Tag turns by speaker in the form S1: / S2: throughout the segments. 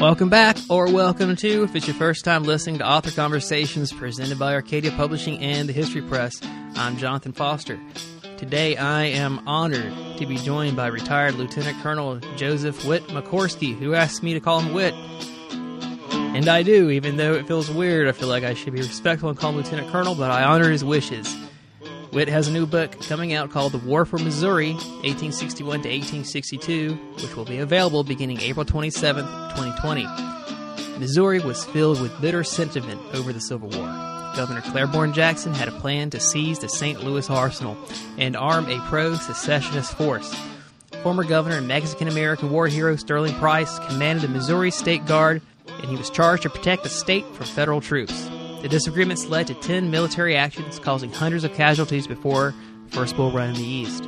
S1: Welcome back, or welcome to, if it's your first time listening to Author Conversations presented by Arcadia Publishing and the History Press. I'm Jonathan Foster. Today I am honored to be joined by retired Lieutenant Colonel Joseph Whit McCorsky, who asked me to call him Whit. And I do, even though it feels weird. I feel like I should be respectful and call him Lieutenant Colonel, but I honor his wishes. Whit has a new book coming out called The War for Missouri, 1861 to 1862, which will be available beginning April 27, 2020. Missouri was filled with bitter sentiment over the Civil War. Governor Claiborne Jackson had a plan to seize the St. Louis arsenal and arm a pro secessionist force. Former Governor and Mexican American war hero Sterling Price commanded the Missouri State Guard, and he was charged to protect the state from federal troops. The disagreements led to 10 military actions, causing hundreds of casualties before First Bull Run in the East.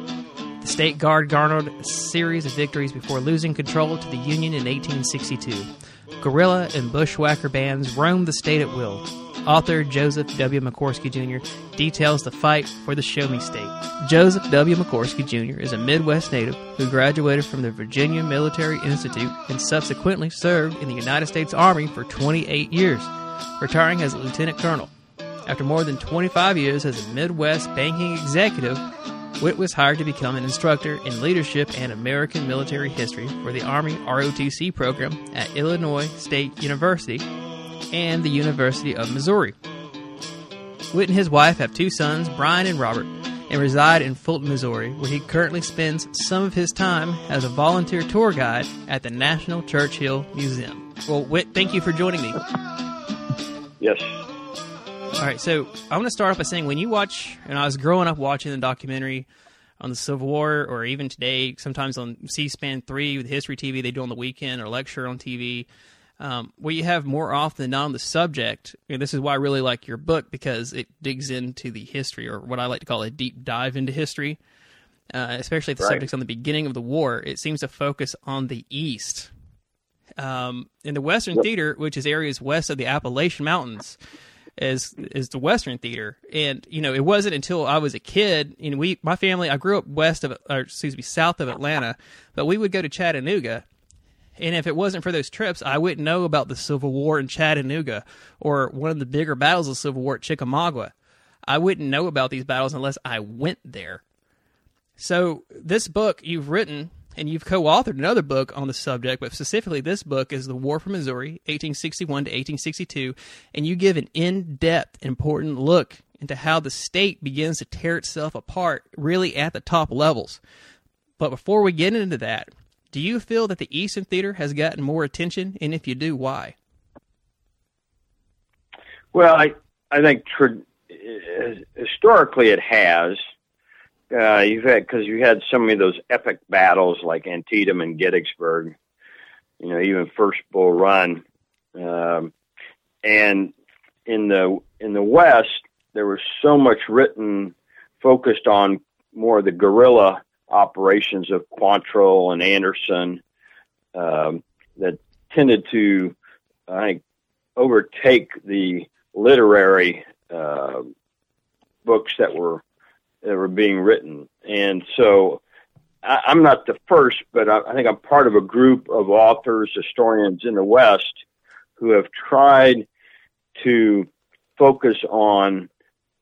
S1: The State Guard garnered a series of victories before losing control to the Union in 1862. Guerrilla and bushwhacker bands roamed the state at will. Author Joseph W. McCorsky Jr. details the fight for the Show Me State. Joseph W. McCorsky Jr. is a Midwest native who graduated from the Virginia Military Institute and subsequently served in the United States Army for 28 years retiring as a lieutenant colonel. After more than 25 years as a Midwest banking executive, Whit was hired to become an instructor in leadership and American military history for the Army ROTC program at Illinois State University and the University of Missouri. Whit and his wife have two sons, Brian and Robert, and reside in Fulton, Missouri, where he currently spends some of his time as a volunteer tour guide at the National Churchill Museum. Well, Whit, thank you for joining me.
S2: Yes.
S1: All right, so I want to start off by saying when you watch, and I was growing up watching the documentary on the Civil War, or even today, sometimes on C-SPAN three with History TV, they do on the weekend or lecture on TV, um, where you have more often than not on the subject. And this is why I really like your book because it digs into the history, or what I like to call a deep dive into history. Uh, especially the right. subjects on the beginning of the war, it seems to focus on the East, um, in the Western yep. Theater, which is areas west of the Appalachian Mountains, is is the Western Theater. And you know, it wasn't until I was a kid. and we my family I grew up west of, or excuse me, south of Atlanta, but we would go to Chattanooga. And if it wasn't for those trips, I wouldn't know about the Civil War in Chattanooga or one of the bigger battles of the Civil War at Chickamauga. I wouldn't know about these battles unless I went there. So this book you've written and you've co-authored another book on the subject, but specifically this book is The War for Missouri, 1861 to 1862, and you give an in-depth, important look into how the state begins to tear itself apart really at the top levels. But before we get into that, do you feel that the Eastern Theater has gotten more attention, and if you do, why?
S2: Well, I I think tra- uh, historically it has uh, you've had because you had so many of those epic battles like Antietam and Gettysburg, you know, even First Bull Run, um, and in the in the West there was so much written focused on more of the guerrilla operations of Quantrill and Anderson um, that tended to, I think, overtake the literary uh, books that were that were being written. And so I, I'm not the first, but I, I think I'm part of a group of authors, historians in the West who have tried to focus on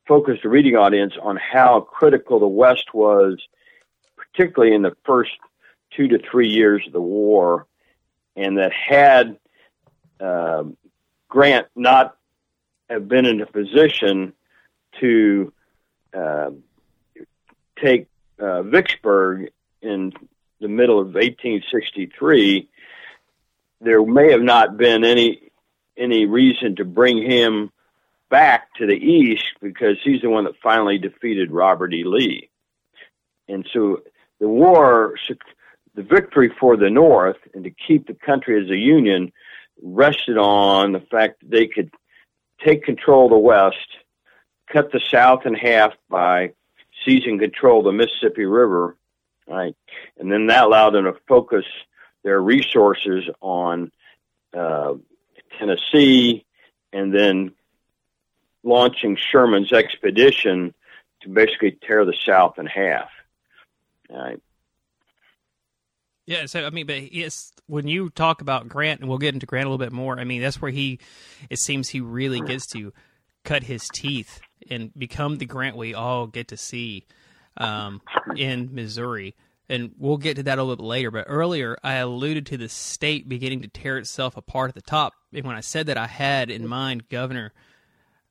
S2: focus the reading audience on how critical the West was, particularly in the first two to three years of the war, and that had uh, Grant not have been in a position to uh, take uh, Vicksburg in the middle of 1863, there may have not been any any reason to bring him back to the east because he's the one that finally defeated Robert E. Lee. And so the war, the victory for the North and to keep the country as a union rested on the fact that they could take control of the West, cut the South in half by seizing control of the Mississippi River, right? And then that allowed them to focus their resources on uh, Tennessee and then launching Sherman's expedition to basically tear the South in half. Right.
S1: Yeah, so I mean, but yes, when you talk about Grant, and we'll get into Grant a little bit more. I mean, that's where he, it seems, he really gets to cut his teeth and become the Grant we all get to see um, in Missouri. And we'll get to that a little bit later. But earlier, I alluded to the state beginning to tear itself apart at the top. And when I said that, I had in mind Governor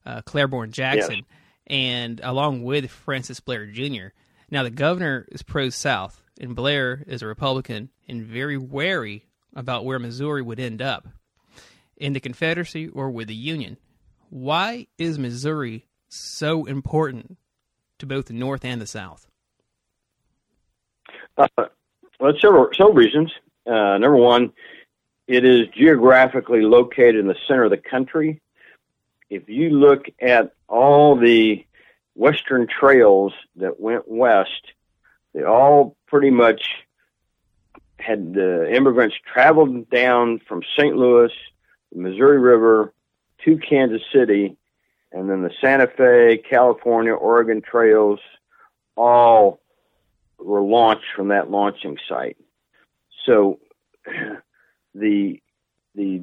S1: uh, Claiborne Jackson, yes. and along with Francis Blair Jr. Now, the governor is pro South, and Blair is a Republican and very wary about where Missouri would end up in the Confederacy or with the Union. Why is Missouri so important to both the North and the South?
S2: Uh, well, several several reasons. Uh, number one, it is geographically located in the center of the country. If you look at all the western trails that went west, they all pretty much had the immigrants traveled down from St. Louis, the Missouri River, to Kansas City, and then the Santa Fe, California, Oregon trails all were launched from that launching site. So the the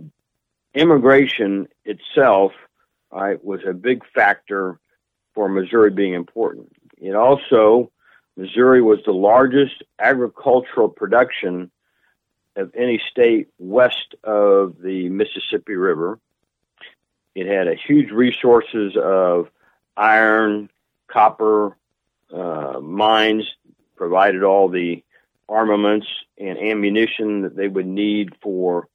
S2: immigration itself right, was a big factor for Missouri being important. It also Missouri was the largest agricultural production of any state west of the Mississippi River. It had a huge resources of iron, copper, uh, mines, provided all the armaments and ammunition that they would need for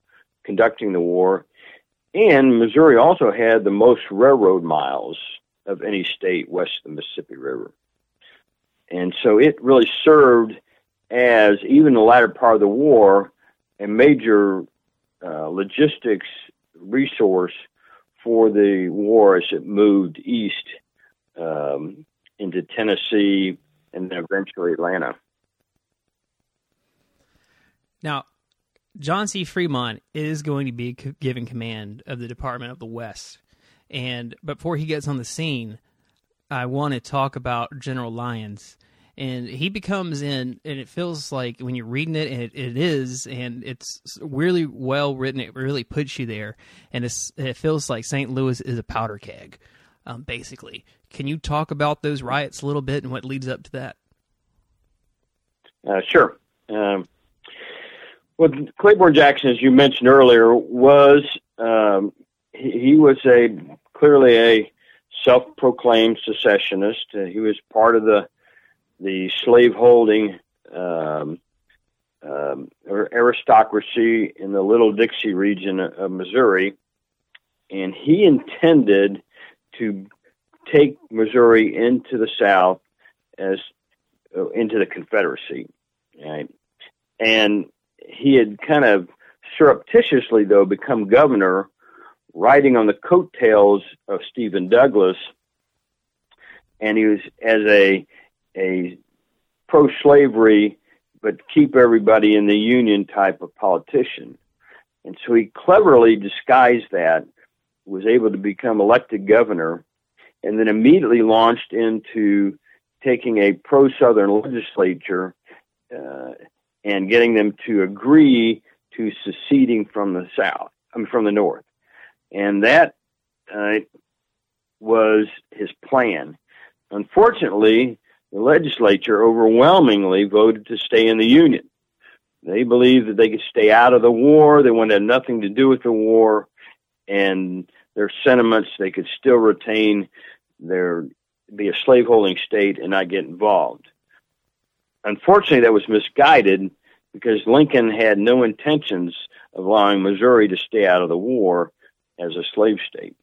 S2: conducting the war. And Missouri also had the most railroad miles of any state west of the Mississippi River. And so it really served as, even the latter part of the war, a major uh, logistics resource for the war as it moved east um, into Tennessee and then eventually Atlanta.
S1: Now, John C. Fremont is going to be given command of the Department of the West. And before he gets on the scene, I want to talk about General Lyons and he becomes in and it feels like when you're reading it and it, it is and it's really well written it really puts you there and it feels like st louis is a powder keg um, basically. Can you talk about those riots a little bit and what leads up to that?
S2: Uh, sure. Um, well claiborne jackson as you mentioned earlier was um, he, he was a clearly a self-proclaimed secessionist. Uh, he was part of the the slaveholding um, um, aristocracy in the Little Dixie region of Missouri, and he intended to take Missouri into the South as uh, into the Confederacy, right? And he had kind of surreptitiously, though, become governor, riding on the coattails of Stephen Douglas, and he was as a a pro slavery but keep everybody in the union type of politician. And so he cleverly disguised that, was able to become elected governor, and then immediately launched into taking a pro Southern legislature uh, and getting them to agree to seceding from the South, I mean, from the North. And that uh, was his plan. Unfortunately, the legislature overwhelmingly voted to stay in the Union. They believed that they could stay out of the war. They wanted to have nothing to do with the war, and their sentiments they could still retain their be a slaveholding state and not get involved. Unfortunately, that was misguided because Lincoln had no intentions of allowing Missouri to stay out of the war as a slave state.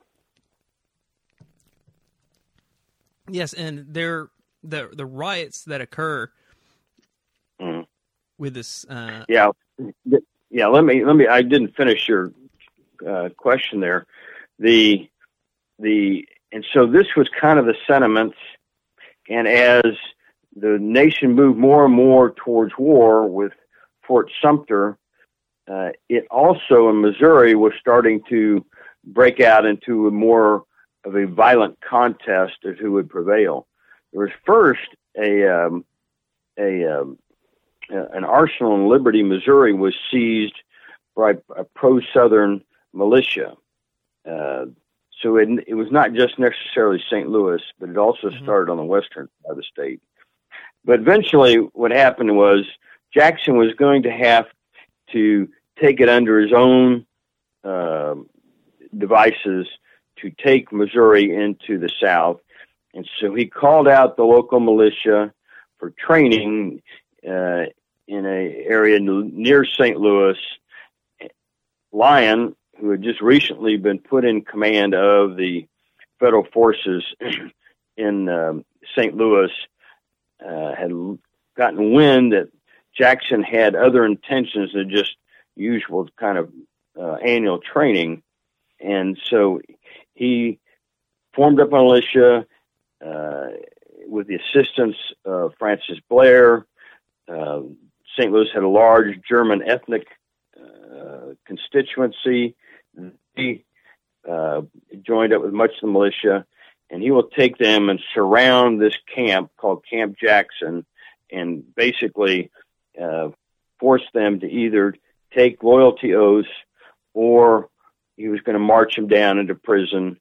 S1: Yes, and there the the riots that occur mm. with this. Uh,
S2: yeah, yeah. Let me let me. I didn't finish your uh, question there. The the and so this was kind of the sentiments, and as the nation moved more and more towards war with Fort Sumter, uh, it also in Missouri was starting to break out into a more of a violent contest of who would prevail. There was first a um, a um, an arsenal in Liberty, Missouri, was seized by a pro-Southern militia. Uh, so it, it was not just necessarily St. Louis, but it also mm-hmm. started on the western side of the state. But eventually, what happened was Jackson was going to have to take it under his own uh, devices to take Missouri into the South. And so he called out the local militia for training uh, in an area near St. Louis. Lyon, who had just recently been put in command of the federal forces in um, St. Louis, uh, had gotten wind that Jackson had other intentions than just usual kind of uh, annual training, and so he formed up a militia with the assistance of Francis Blair. Uh, St. Louis had a large German ethnic uh, constituency. He uh, joined up with much of the militia, and he will take them and surround this camp called Camp Jackson, and basically uh, force them to either take loyalty oaths or he was going to march them down into prison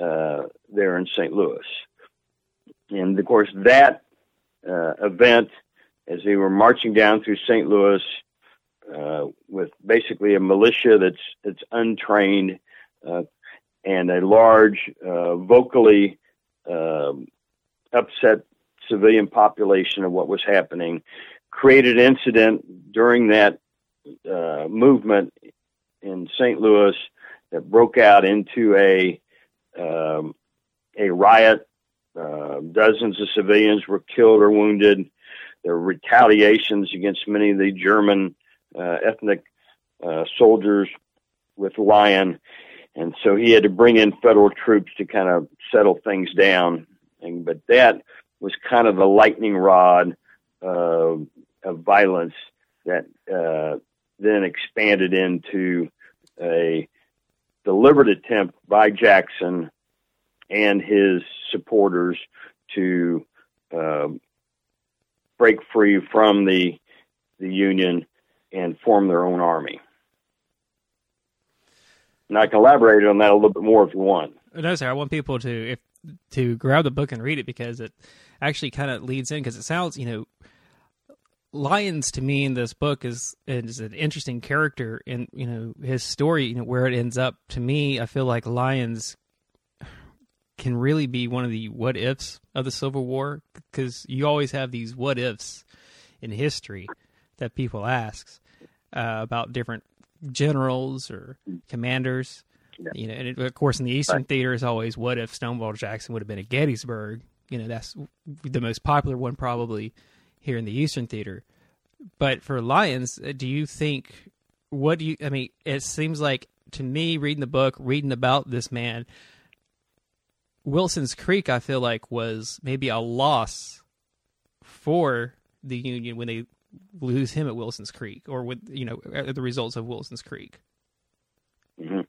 S2: uh, there in St. Louis. And of course, that uh, event, as they were marching down through St. Louis uh, with basically a militia that's that's untrained uh, and a large, uh, vocally um, upset civilian population of what was happening, created incident during that uh, movement in St. Louis that broke out into a um, a riot. Uh, dozens of civilians were killed or wounded. There were retaliations against many of the German uh, ethnic uh, soldiers with Lyon, and so he had to bring in federal troops to kind of settle things down. And, but that was kind of the lightning rod uh, of violence that uh, then expanded into a deliberate attempt by Jackson and his supporters to uh, break free from the the Union and form their own army. And I can elaborate on that a little bit more if you want.
S1: No, sir. I want people to if to grab the book and read it because it actually kind of leads in because it sounds you know Lyons to me in this book is is an interesting character in you know his story you know where it ends up to me I feel like Lyons can really be one of the what ifs of the Civil War because you always have these what ifs in history that people ask uh, about different generals or commanders yeah. you know and it, of course in the Eastern right. Theater is always what if Stonewall Jackson would have been at Gettysburg you know that's the most popular one probably here in the Eastern Theater. But for Lyons, uh, do you think what do you? I mean, it seems like to me, reading the book, reading about this man, Wilson's Creek, I feel like was maybe a loss for the Union when they lose him at Wilson's Creek, or with you know the results of Wilson's Creek.
S2: Mm-hmm.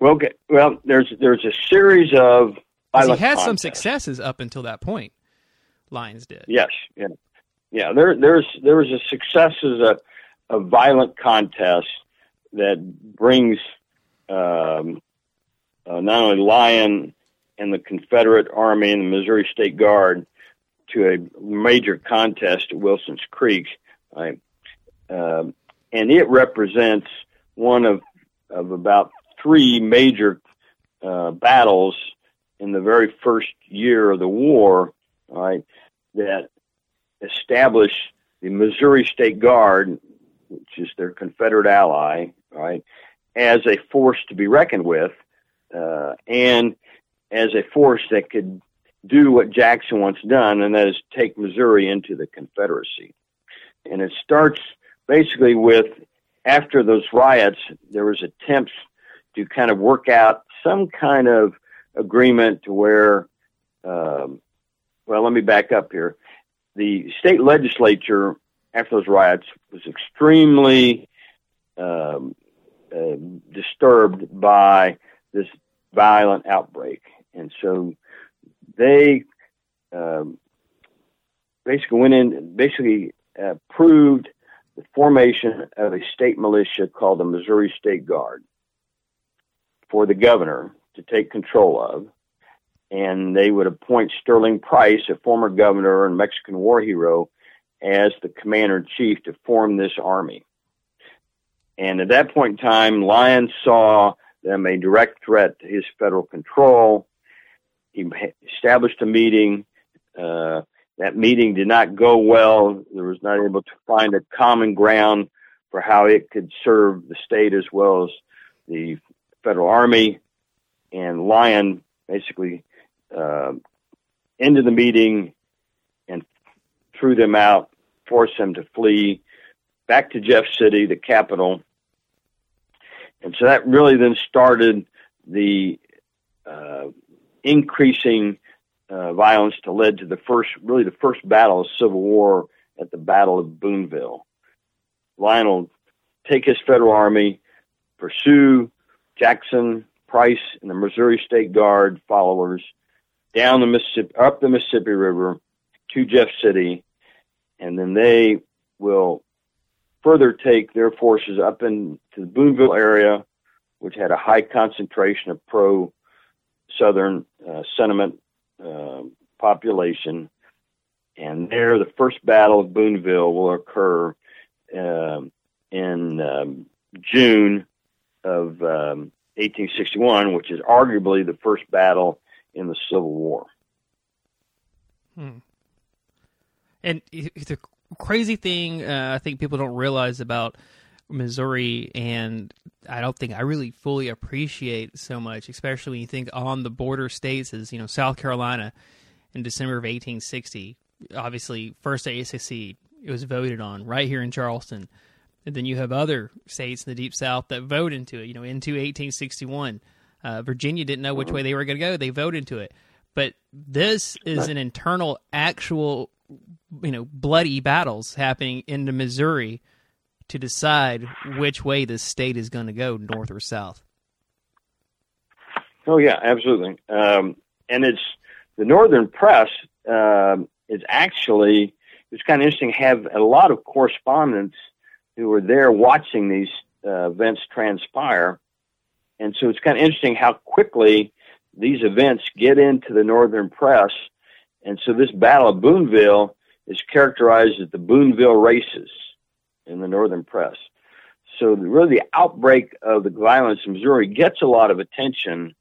S2: Well, well, there's there's a series of
S1: he had contests. some successes up until that point. Lyons did.
S2: Yes, yeah yeah, there there's there was a success as a, a violent contest that brings um, uh, not only Lyon and the Confederate Army and the Missouri State Guard to a major contest at Wilson's Creek, right? Um, and it represents one of of about three major uh, battles in the very first year of the war, right? That establish the Missouri State Guard, which is their Confederate ally, right, as a force to be reckoned with, uh, and as a force that could do what Jackson once done, and that is take Missouri into the Confederacy. And it starts basically with after those riots, there was attempts to kind of work out some kind of agreement to where, um, well, let me back up here the state legislature after those riots was extremely um, uh, disturbed by this violent outbreak, and so they um, basically went in, basically approved the formation of a state militia called the Missouri State Guard for the governor to take control of. And they would appoint Sterling Price, a former governor and Mexican war hero, as the commander in chief to form this army. And at that point in time, Lyon saw them a direct threat to his federal control. He established a meeting. Uh, that meeting did not go well. There was not able to find a common ground for how it could serve the state as well as the federal army. And Lyon basically uh, ended the meeting and threw them out, forced them to flee back to Jeff City, the capital. And so that really then started the uh, increasing uh, violence to lead to the first, really the first battle of Civil War at the Battle of Boonville. Lyon will take his federal army, pursue Jackson, Price, and the Missouri State Guard followers down the Mississippi, up the Mississippi River to Jeff City, and then they will further take their forces up into the Boonville area, which had a high concentration of pro Southern uh, sentiment uh, population. And there, the first battle of Boonville will occur uh, in um, June of um, 1861, which is arguably the first battle in the Civil War.
S1: Hmm. And the crazy thing uh, I think people don't realize about Missouri, and I don't think I really fully appreciate so much, especially when you think on the border states as you know South Carolina in December of 1860. Obviously, first secede, it was voted on right here in Charleston, and then you have other states in the Deep South that vote into it. You know, into 1861, uh, Virginia didn't know which way they were going to go; they voted into it. But this is an internal, actual, you know, bloody battles happening in the Missouri to decide which way the state is going to go, north or south.
S2: Oh yeah, absolutely. Um, and it's the northern press um, is actually it's kind of interesting. Have a lot of correspondents who were there watching these uh, events transpire, and so it's kind of interesting how quickly these events get into the northern press. And so this Battle of Boonville is characterized as the Boonville races in the northern press. So really, the outbreak of the violence in Missouri gets a lot of attention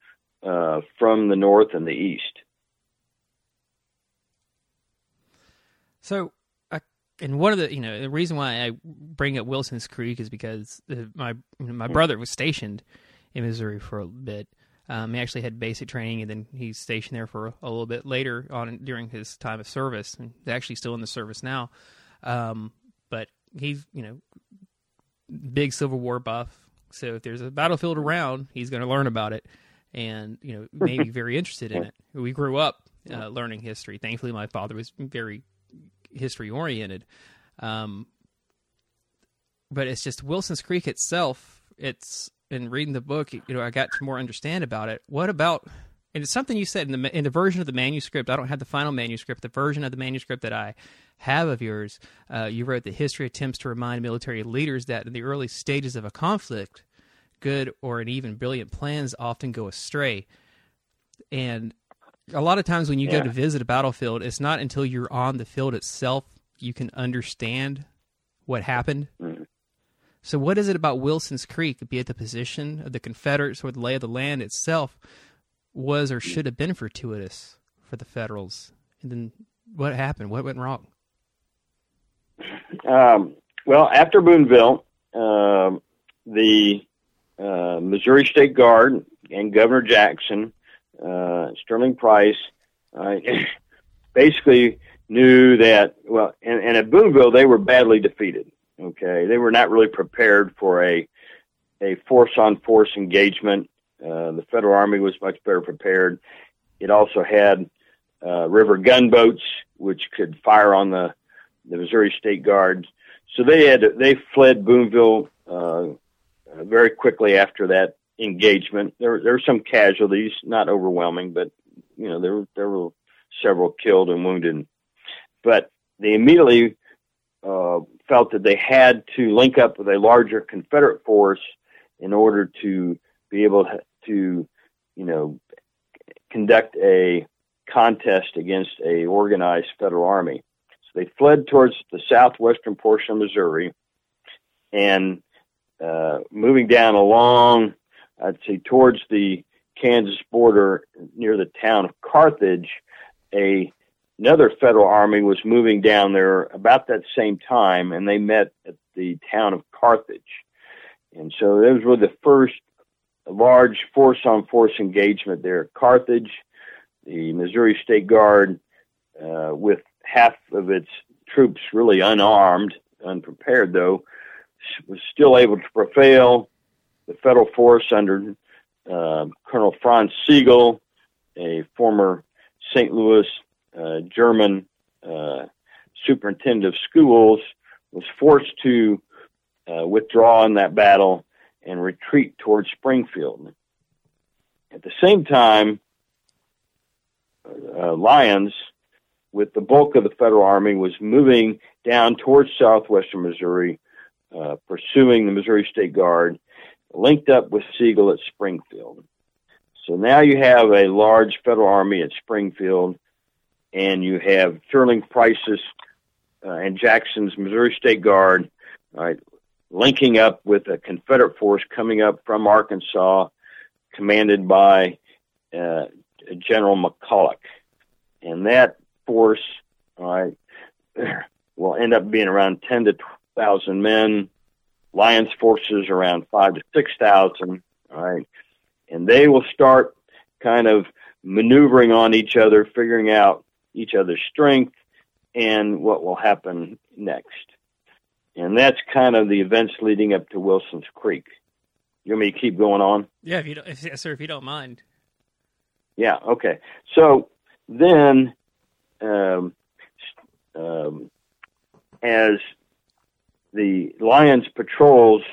S2: uh, from the north and the east.
S1: So, uh, and one of the you know the reason why I bring up Wilson's Creek is because my my brother was stationed in Missouri for a bit. Um, he actually had basic training, and then he's stationed there for a, a, little bit later on during his time of service, and actually still in the service now. Um, he's you know big Civil War buff. So if there's a battlefield around, he's going to learn about it, and you know maybe very interested in it. We grew up uh, learning history. Thankfully, my father was very history oriented. Um, but it's just Wilson's Creek itself. It's in reading the book, you know, I got to more understand about it. What about and it's something you said in the in the version of the manuscript. I don't have the final manuscript. The version of the manuscript that I have of yours, uh, you wrote that history attempts to remind military leaders that in the early stages of a conflict, good or an even brilliant plans often go astray. And a lot of times when you yeah. go to visit a battlefield, it's not until you're on the field itself you can understand what happened. Mm-hmm. So, what is it about Wilson's Creek, be it the position of the Confederates or the lay of the land itself, was or should have been fortuitous for the Federals? And then what happened? What went wrong?
S2: Um, well, after Boonville, uh, the uh, Missouri State Guard and Governor Jackson, uh, Sterling Price, basically knew that, well, and, and at Boonville, they were badly defeated. Okay. They were not really prepared for a, a force on force engagement uh, the Federal Army was much better prepared. It also had uh, river gunboats, which could fire on the, the Missouri State Guards. So they had they fled Boonville uh, very quickly after that engagement. There there were some casualties, not overwhelming, but you know there there were several killed and wounded. But they immediately uh, felt that they had to link up with a larger Confederate force in order to be able to, you know, conduct a contest against a organized federal army. So they fled towards the southwestern portion of Missouri and uh, moving down along, I'd say towards the Kansas border near the town of Carthage, a another federal army was moving down there about that same time, and they met at the town of Carthage. And so those were the first large force on force engagement there Carthage. The Missouri State Guard, uh, with half of its troops really unarmed, unprepared though, was still able to prevail. The federal force under uh, Colonel Franz Sigel, a former St. Louis uh, German uh, superintendent of schools, was forced to uh, withdraw in that battle and retreat towards Springfield. At the same time, uh, Lyons, with the bulk of the federal army, was moving down towards southwestern Missouri, uh, pursuing the Missouri State Guard, linked up with Sigel at Springfield. So now you have a large federal army at Springfield, and you have Sterling Price's uh, and Jackson's Missouri State Guard, right, linking up with a Confederate force coming up from Arkansas, commanded by uh, General McCulloch, and that force, right, will end up being around ten to twelve thousand men. Lyons forces around five to six thousand. All right, and they will start kind of maneuvering on each other, figuring out each other's strength and what will happen next. And that's kind of the events leading up to Wilson's Creek. You want me to keep going on?
S1: Yeah, if you don't, if, yes, sir, if you don't mind.
S2: Yeah. Okay. So then, um, um, as the Lyons patrols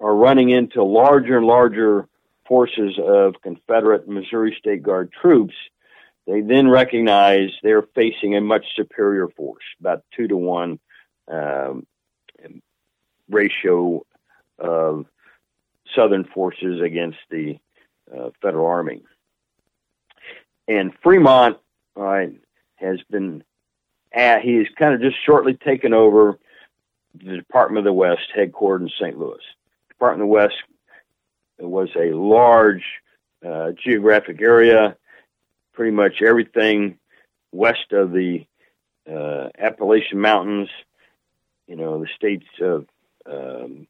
S2: are running into larger and larger forces of Confederate Missouri State Guard troops, they then recognize they're facing a much superior force, about two to one um, ratio of Southern forces against the uh, Federal Army. And Fremont right, has been at, he has kind of just shortly taken over the Department of the West headquartered in St. Louis. Department of the West was a large uh, geographic area pretty much everything west of the uh, Appalachian Mountains, you know, the states of um,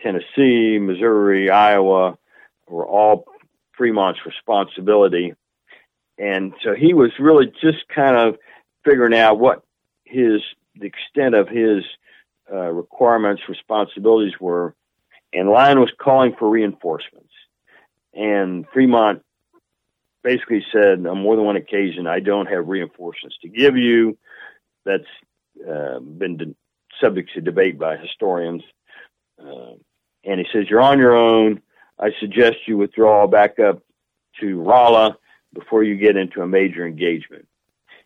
S2: Tennessee, Missouri, Iowa were all Fremont's responsibility. And so he was really just kind of figuring out what his, the extent of his uh, requirements, responsibilities were. And Lyon was calling for reinforcements. And Fremont basically said on more than one occasion, I don't have reinforcements to give you. That's uh, been de- subject to debate by historians. Uh, and he says, You're on your own. I suggest you withdraw back up to Rolla before you get into a major engagement.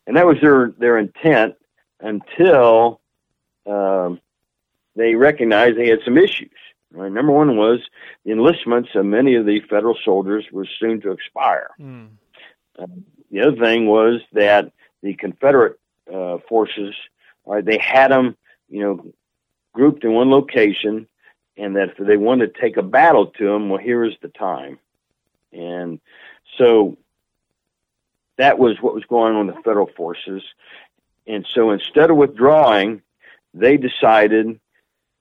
S2: And that was their, their intent until um, they recognized they had some issues. Right? Number one was the enlistments of many of the federal soldiers were soon to expire. Mm. Uh, the other thing was that the Confederate uh, forces, right, they had them, you know, grouped in one location, and that if they wanted to take a battle to them, well, here is the time. And so that was what was going on with the federal forces. And so instead of withdrawing, they decided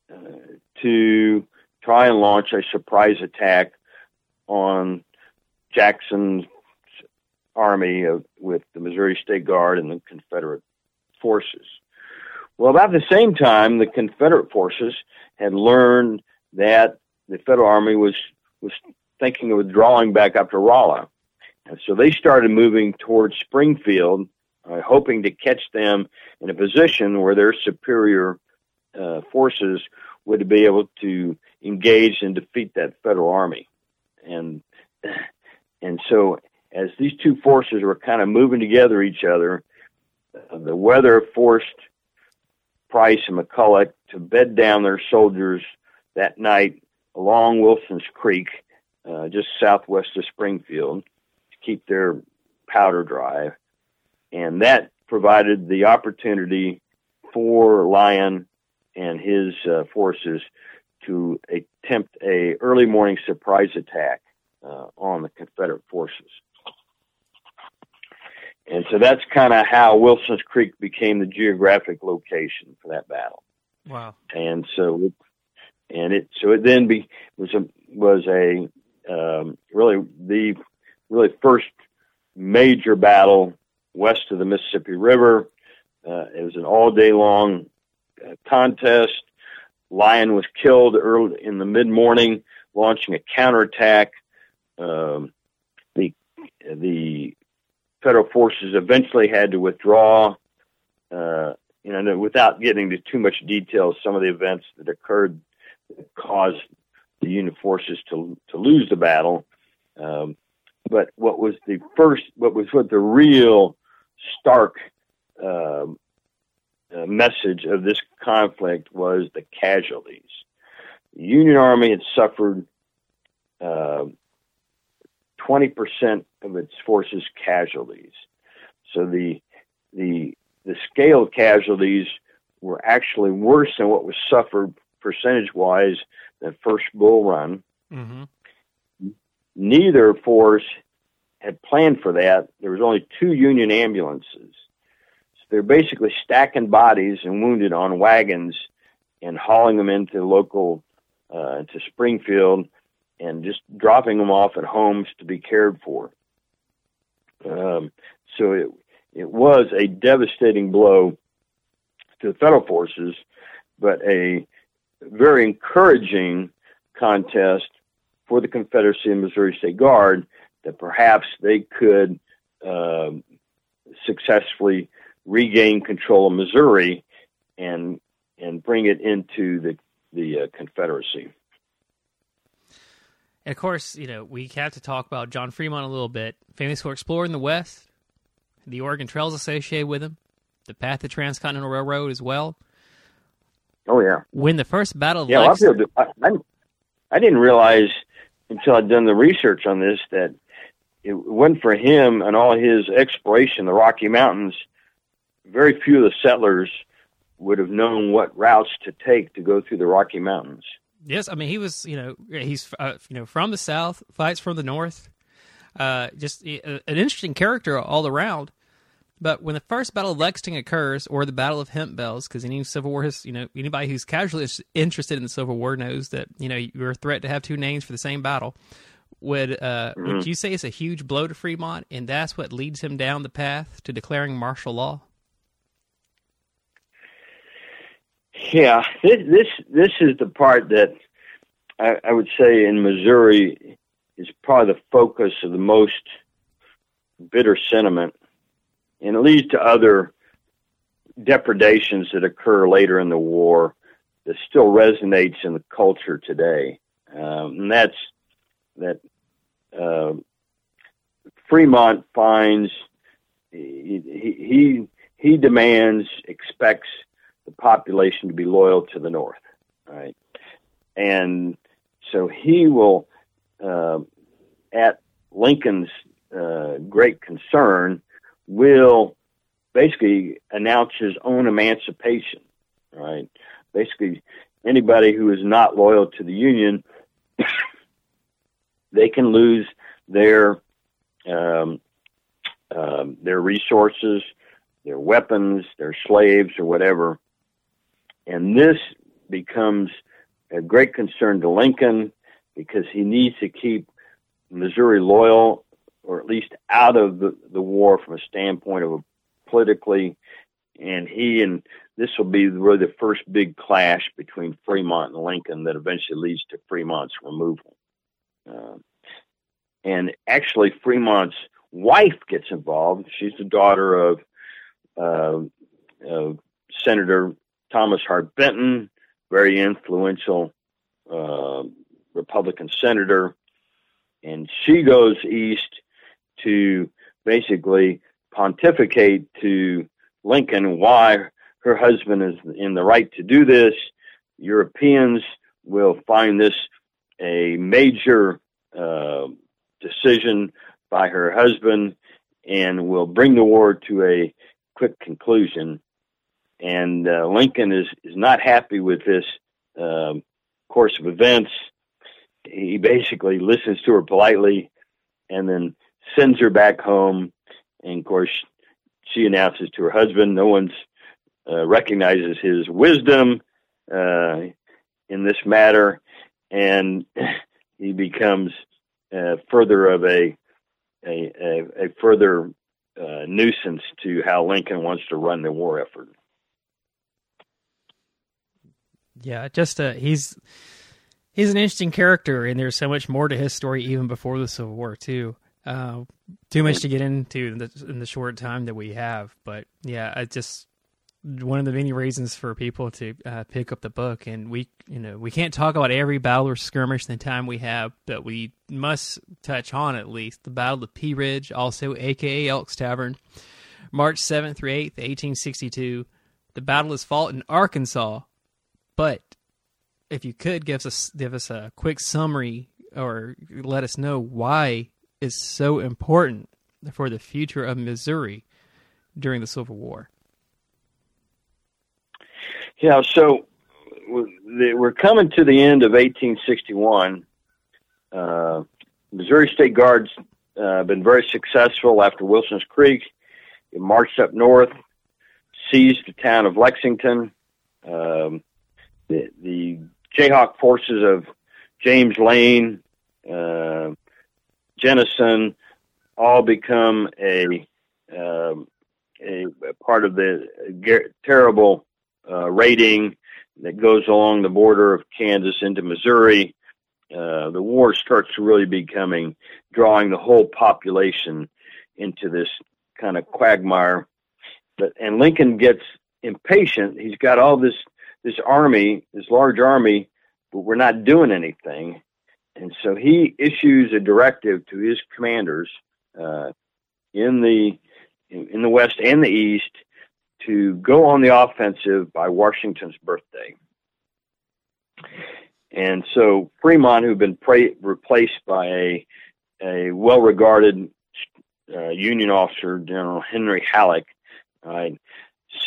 S2: uh, to try and launch a surprise attack on Jackson's army of, with the Missouri State Guard and the Confederate forces. Well, about the same time, the Confederate forces had learned that the Federal Army was was thinking of withdrawing back up to Rolla, and so they started moving towards Springfield, uh, hoping to catch them in a position where their superior uh, forces would be able to engage and defeat that federal army. And and so as these two forces were kind of moving together each other, uh, the weather forced Price and McCulloch to bed down their soldiers that night along Wilson's Creek, uh, just southwest of Springfield, to keep their powder dry. And that provided the opportunity for Lyon and his uh, forces to attempt a early morning surprise attack uh, on the Confederate forces. And so that's kind of how Wilson's Creek became the geographic location for that battle.
S1: Wow.
S2: And so, it, and it so it then be was a was a um, really the really first major battle west of the Mississippi River. Uh, it was an all day long uh, contest. Lyon was killed early in the mid morning, launching a counterattack. Um, the the federal forces eventually had to withdraw. Uh, you know, without getting into too much detail, some of the events that occurred that caused the Union forces to to lose the battle. Um, but what was the first? What was what the real stark um, uh, message of this conflict was the casualties. The Union Army had suffered uh, 20% of its forces casualties. So the the the scale of casualties were actually worse than what was suffered percentage wise than first Bull Run. Mm-hmm. Neither force had planned for that. There was only two Union ambulances. So they're basically stacking bodies and wounded on wagons and hauling them into local uh, into Springfield and just dropping them off at homes to be cared for. Um, so it it was a devastating blow to the federal forces, but a very encouraging contest for the Confederacy and Missouri State Guard that perhaps they could uh, successfully regain control of Missouri and and bring it into the the uh, Confederacy.
S1: And of course, you know, we have to talk about John Fremont a little bit. Famous for exploring the West, the Oregon Trails associated with him, the path to Transcontinental Railroad as well.
S2: Oh yeah.
S1: When the first battle,
S2: yeah, Lex- I, I, I didn't realize until I'd done the research on this that it wasn't for him and all his exploration the Rocky Mountains. Very few of the settlers would have known what routes to take to go through the Rocky Mountains.
S1: Yes, I mean he was, you know, he's uh, you know from the south, fights from the north. Uh, just uh, an interesting character all around. But when the first Battle of Lexington occurs, or the Battle of Hemp Bales, because any Civil War has, you know, anybody who's casually interested in the Civil War knows that you know you're a threat to have two names for the same battle. Would uh, mm-hmm. would you say it's a huge blow to Fremont, and that's what leads him down the path to declaring martial law?
S2: Yeah, this this, is the part that I, I would say in Missouri is probably the focus of the most bitter sentiment, and it leads to other depredations that occur later in the war that still resonates in the culture today, um, and that's that uh, Fremont finds he, he he demands expects the population to be loyal to the North, right? And so he will, uh, at Lincoln's uh, great concern, will basically announce his own emancipation, right? Basically, anybody who is not loyal to the Union, they can lose their um, um, their resources, their weapons, their slaves, or whatever, and this becomes a great concern to Lincoln because he needs to keep Missouri loyal, or at least out of the, the war from a standpoint of a politically. And he and this will be really the first big clash between Fremont and Lincoln that eventually leads to Fremont's removal. Uh, and actually, Fremont's wife gets involved. She's the daughter of, uh, of Senator Thomas Hart Benton, very influential uh, Republican senator, and she goes east to basically pontificate to Lincoln why her husband is in the right to do this. Europeans will find this a major uh, decision by her husband and will bring the war to a quick conclusion. And uh, Lincoln is, is not happy with this um, course of events. He basically listens to her politely and then sends her back home. And of course, she announces to her husband, no one's uh, recognizes his wisdom uh, in this matter, and he becomes uh, further of a a, a, a further uh, nuisance to how Lincoln wants to run the war effort.
S1: Yeah, just uh, he's he's an interesting character, and there's so much more to his story even before the Civil War too. Uh, too much to get into in the, in the short time that we have, but yeah, I just one of the many reasons for people to uh, pick up the book. And we, you know, we can't talk about every battle or skirmish in the time we have, but we must touch on at least the Battle of Pea Ridge, also AKA Elk's Tavern, March 7th through 8th, 1862. The battle is fought in Arkansas, but if you could give us give us a quick summary or let us know why it's so important for the future of Missouri during the Civil War.
S2: Yeah, so we're coming to the end of 1861. Uh, Missouri State Guards uh, been very successful after Wilson's Creek. It marched up north, seized the town of Lexington. Um, the, the Jayhawk forces of James Lane, uh, Jennison, all become a, um, a, part of the terrible uh, raiding that goes along the border of Kansas into Missouri. Uh, the war starts to really becoming, drawing the whole population into this kind of quagmire. But and Lincoln gets impatient. He's got all this this army, this large army, but we're not doing anything. And so he issues a directive to his commanders uh, in the in the west and the east to go on the offensive by Washington's birthday. And so Fremont, who'd been pra- replaced by a, a well regarded uh, Union officer, General Henry Halleck, uh,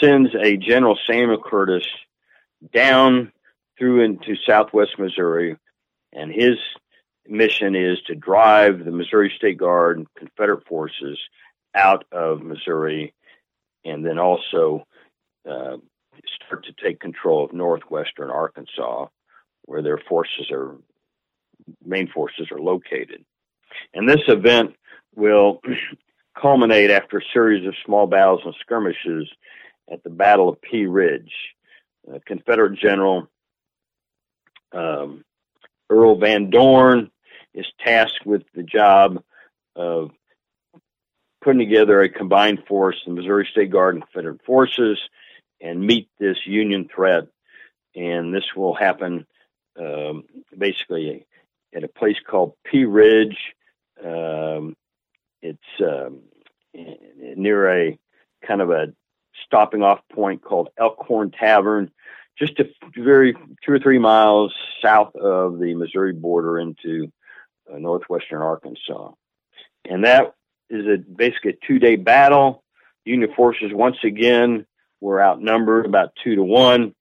S2: sends a General Samuel Curtis down through into southwest Missouri, and his mission is to drive the Missouri State Guard and Confederate forces out of Missouri and then also uh, start to take control of northwestern Arkansas, where their forces are main forces are located. And this event will culminate after a series of small battles and skirmishes at the Battle of Pea Ridge. Uh, Confederate General um, Earl Van Dorn is tasked with the job of putting together a combined force, the Missouri State Guard and Confederate forces, and meet this Union threat. And this will happen um, basically at a place called Pea Ridge. Um, it's um, near a kind of a stopping off point called Elkhorn Tavern, just a very two or three miles south of the Missouri border into uh, northwestern Arkansas. And that is a basically a two day battle. Union forces once again were outnumbered about two to one.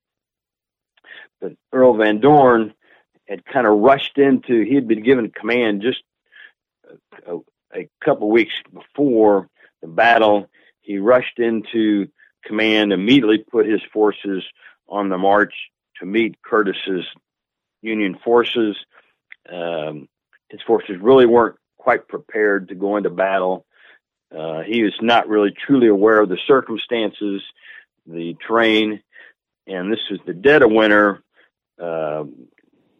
S2: But Earl Van Dorn had kind of rushed into, he had been given command just a, a couple weeks before the battle. He rushed into command, immediately put his forces on the march to meet Curtis's Union forces. Um, his forces really weren't quite prepared to go into battle. Uh, he was not really truly aware of the circumstances, the terrain, and this was the dead of winter, uh,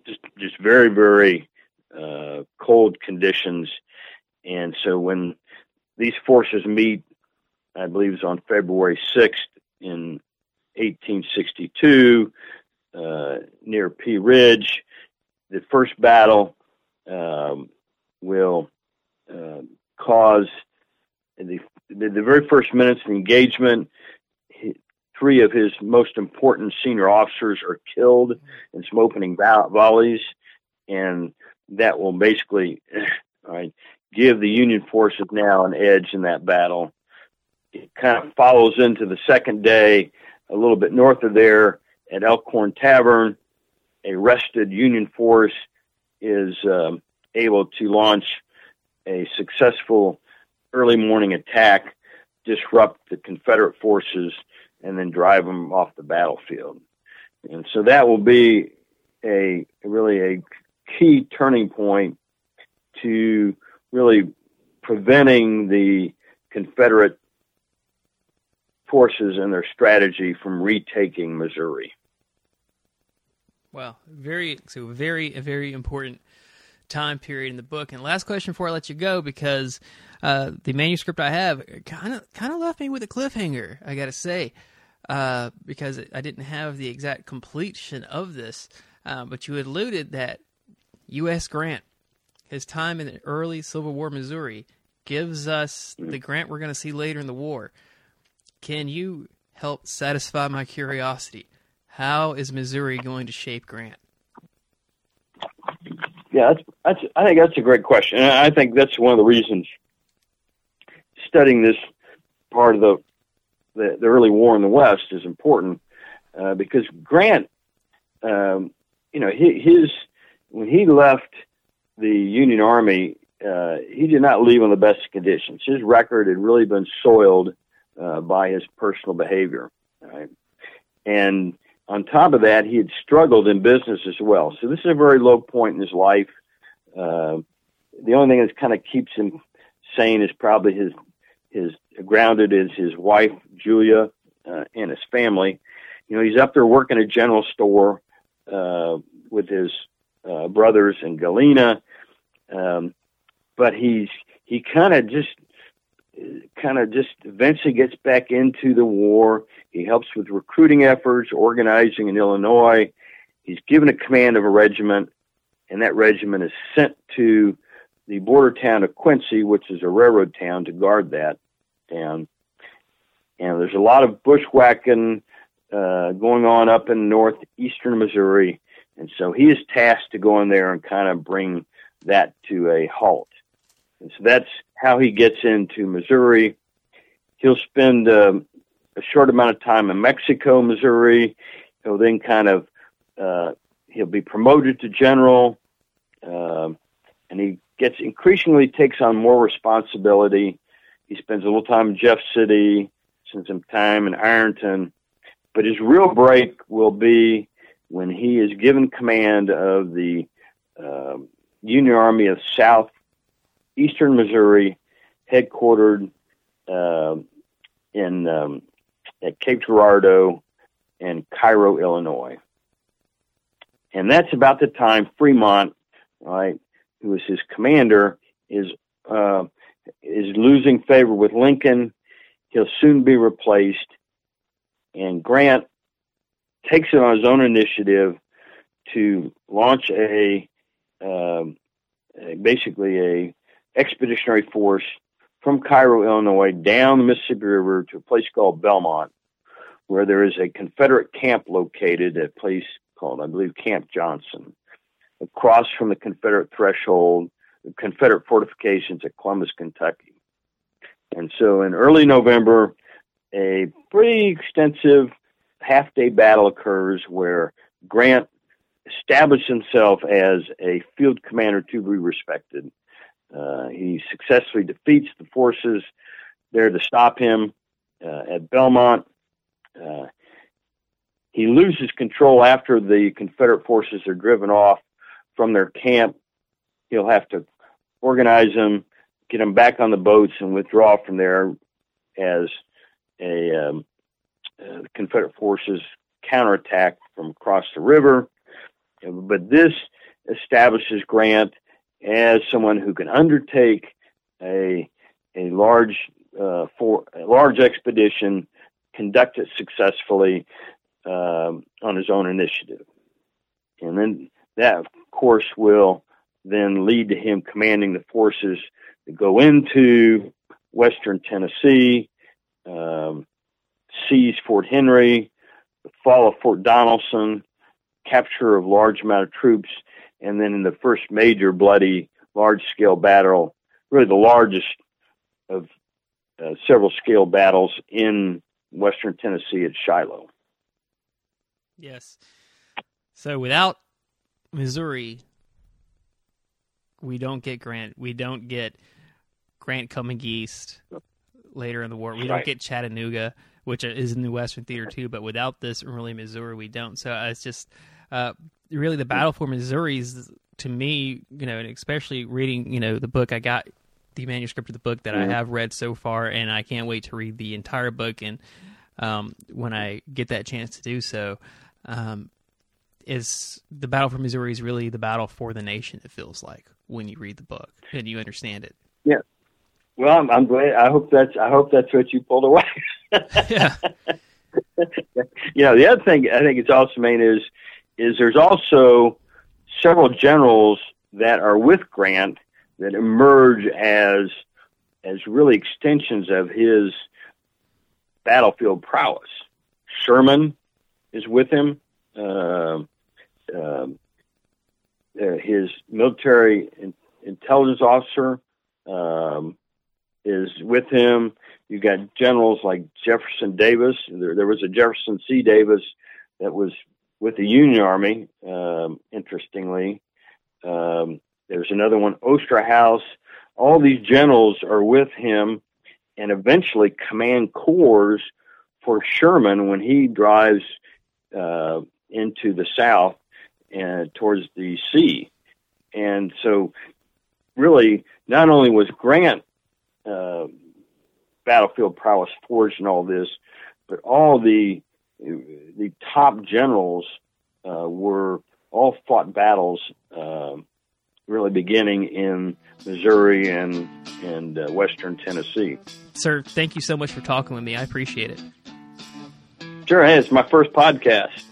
S2: just just very very uh, cold conditions, and so when these forces meet, I believe it was on February sixth in 1862 uh, near Pea Ridge. The first battle um, will uh, cause the, the, the very first minutes of engagement. He, three of his most important senior officers are killed in some opening volleys, and that will basically right, give the Union forces now an edge in that battle. It kind of follows into the second day, a little bit north of there at Elkhorn Tavern. A rested Union force is um, able to launch a successful early morning attack, disrupt the Confederate forces, and then drive them off the battlefield. And so that will be a really a key turning point to really preventing the Confederate forces and their strategy from retaking Missouri.
S1: Well, very so very a very important time period in the book. And last question before I let you go, because uh, the manuscript I have kind of kind of left me with a cliffhanger. I got to say, uh, because I didn't have the exact completion of this. Uh, but you alluded that U.S. Grant, his time in the early Civil War Missouri, gives us the Grant we're going to see later in the war. Can you help satisfy my curiosity? How is Missouri going to shape Grant?
S2: Yeah, that's, that's, I think that's a great question. And I think that's one of the reasons studying this part of the, the, the early war in the West is important uh, because Grant, um, you know, his when he left the Union Army, uh, he did not leave on the best conditions. His record had really been soiled uh, by his personal behavior, right? and on top of that, he had struggled in business as well. So this is a very low point in his life. Uh, the only thing that kind of keeps him sane is probably his his grounded is his wife Julia uh, and his family. You know, he's up there working a general store uh, with his uh, brothers in Galena, um, but he's he kind of just kind of just eventually gets back into the war. He helps with recruiting efforts, organizing in Illinois. He's given a command of a regiment, and that regiment is sent to the border town of Quincy, which is a railroad town, to guard that town. And there's a lot of bushwhacking uh, going on up in northeastern Missouri, and so he is tasked to go in there and kind of bring that to a halt. And so that's how he gets into Missouri. He'll spend um, a short amount of time in Mexico, Missouri. He'll then kind of uh, he'll be promoted to general, uh, and he gets increasingly takes on more responsibility. He spends a little time in Jeff City, spends some time in Ironton, but his real break will be when he is given command of the uh, Union Army of South Eastern Missouri, headquartered uh, in um, at Cape Girardeau and Cairo, Illinois. And that's about the time Fremont, right, who was his commander, is uh, is losing favor with Lincoln. He'll soon be replaced, and Grant takes it on his own initiative to launch a, um, basically a expeditionary force from Cairo, Illinois, down the Mississippi River to a place called Belmont, where there is a Confederate camp located at a place called, I believe, Camp Johnston, across from the Confederate threshold, the Confederate fortifications at Columbus, Kentucky. And so in early November, a pretty extensive half day battle occurs where Grant established himself as a field commander to be respected uh, he successfully defeats the forces there to stop him uh, at Belmont. Uh, he loses control after the Confederate forces are driven off from their camp. He'll have to organize them, get them back on the boats, and withdraw from there as a um, Confederate forces counterattack from across the river. But this establishes Grant as someone who can undertake a a large uh, for a large expedition, conduct it successfully um, on his own initiative, and then that, of course, will then lead to him commanding the forces that go into Western Tennessee, um, seized Fort Henry, the fall of Fort Donelson, capture of large amount of troops, and then in the first major bloody large scale battle, really the largest of uh, several scale battles in western Tennessee at Shiloh.
S1: Yes. So without Missouri, we don't get Grant. We don't get Grant coming east later in the war. We don't get Chattanooga, which is in the Western Theater too. But without this, really Missouri, we don't. So it's just uh, really the battle for Missouri is to me, you know, and especially reading, you know, the book I got the manuscript of the book that mm-hmm. I have read so far, and I can't wait to read the entire book. And um, when I get that chance to do so, um, is the battle for Missouri is really the battle for the nation. It feels like when you read the book and you understand it.
S2: Yeah. Well, I'm, I'm glad. I hope that's. I hope that's what you pulled away. yeah. you know, the other thing I think it's also main is is there's also several generals that are with Grant that emerge as as really extensions of his battlefield prowess. Sherman is with him. Uh, uh, his military in, intelligence officer um, is with him. You got generals like Jefferson Davis. There, there, was a Jefferson C. Davis that was with the Union Army. Um, interestingly, um, there's another one, Osterhaus. All these generals are with him and eventually command corps for Sherman when he drives uh, into the south and towards the sea. And so, really, not only was Grant uh, battlefield prowess forged in all this, but all the the top generals uh, were all fought battles um, really beginning in Missouri and and uh, Western Tennessee.
S1: Sir, thank you so much for talking with me. I appreciate it.
S2: Sure, hey, it's my first podcast.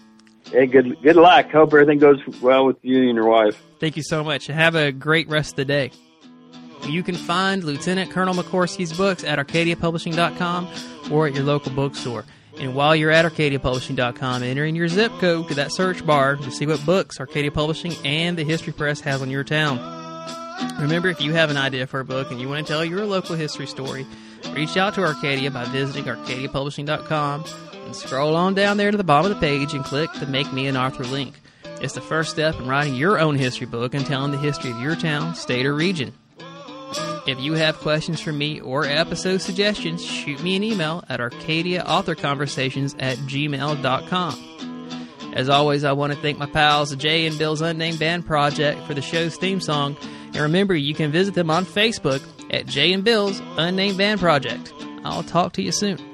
S2: Hey, good good luck. Hope everything goes well with you and your wife.
S1: Thank you so much. Have a great rest of the day. You can find Lieutenant Colonel McCorsky's books at arcadiapublishing.com or at your local bookstore. And while you're at ArcadiaPublishing.com, enter in your zip code to that search bar to see what books Arcadia Publishing and the History Press has on your town. Remember, if you have an idea for a book and you want to tell your local history story, reach out to Arcadia by visiting ArcadiaPublishing.com and scroll on down there to the bottom of the page and click the Make Me an Author link. It's the first step in writing your own history book and telling the history of your town, state, or region. If you have questions for me or episode suggestions, shoot me an email at arcadiaauthorconversations at gmail.com. As always, I want to thank my pals Jay and Bill's Unnamed Band Project for the show's theme song. And remember, you can visit them on Facebook at Jay and Bill's Unnamed Band Project. I'll talk to you soon.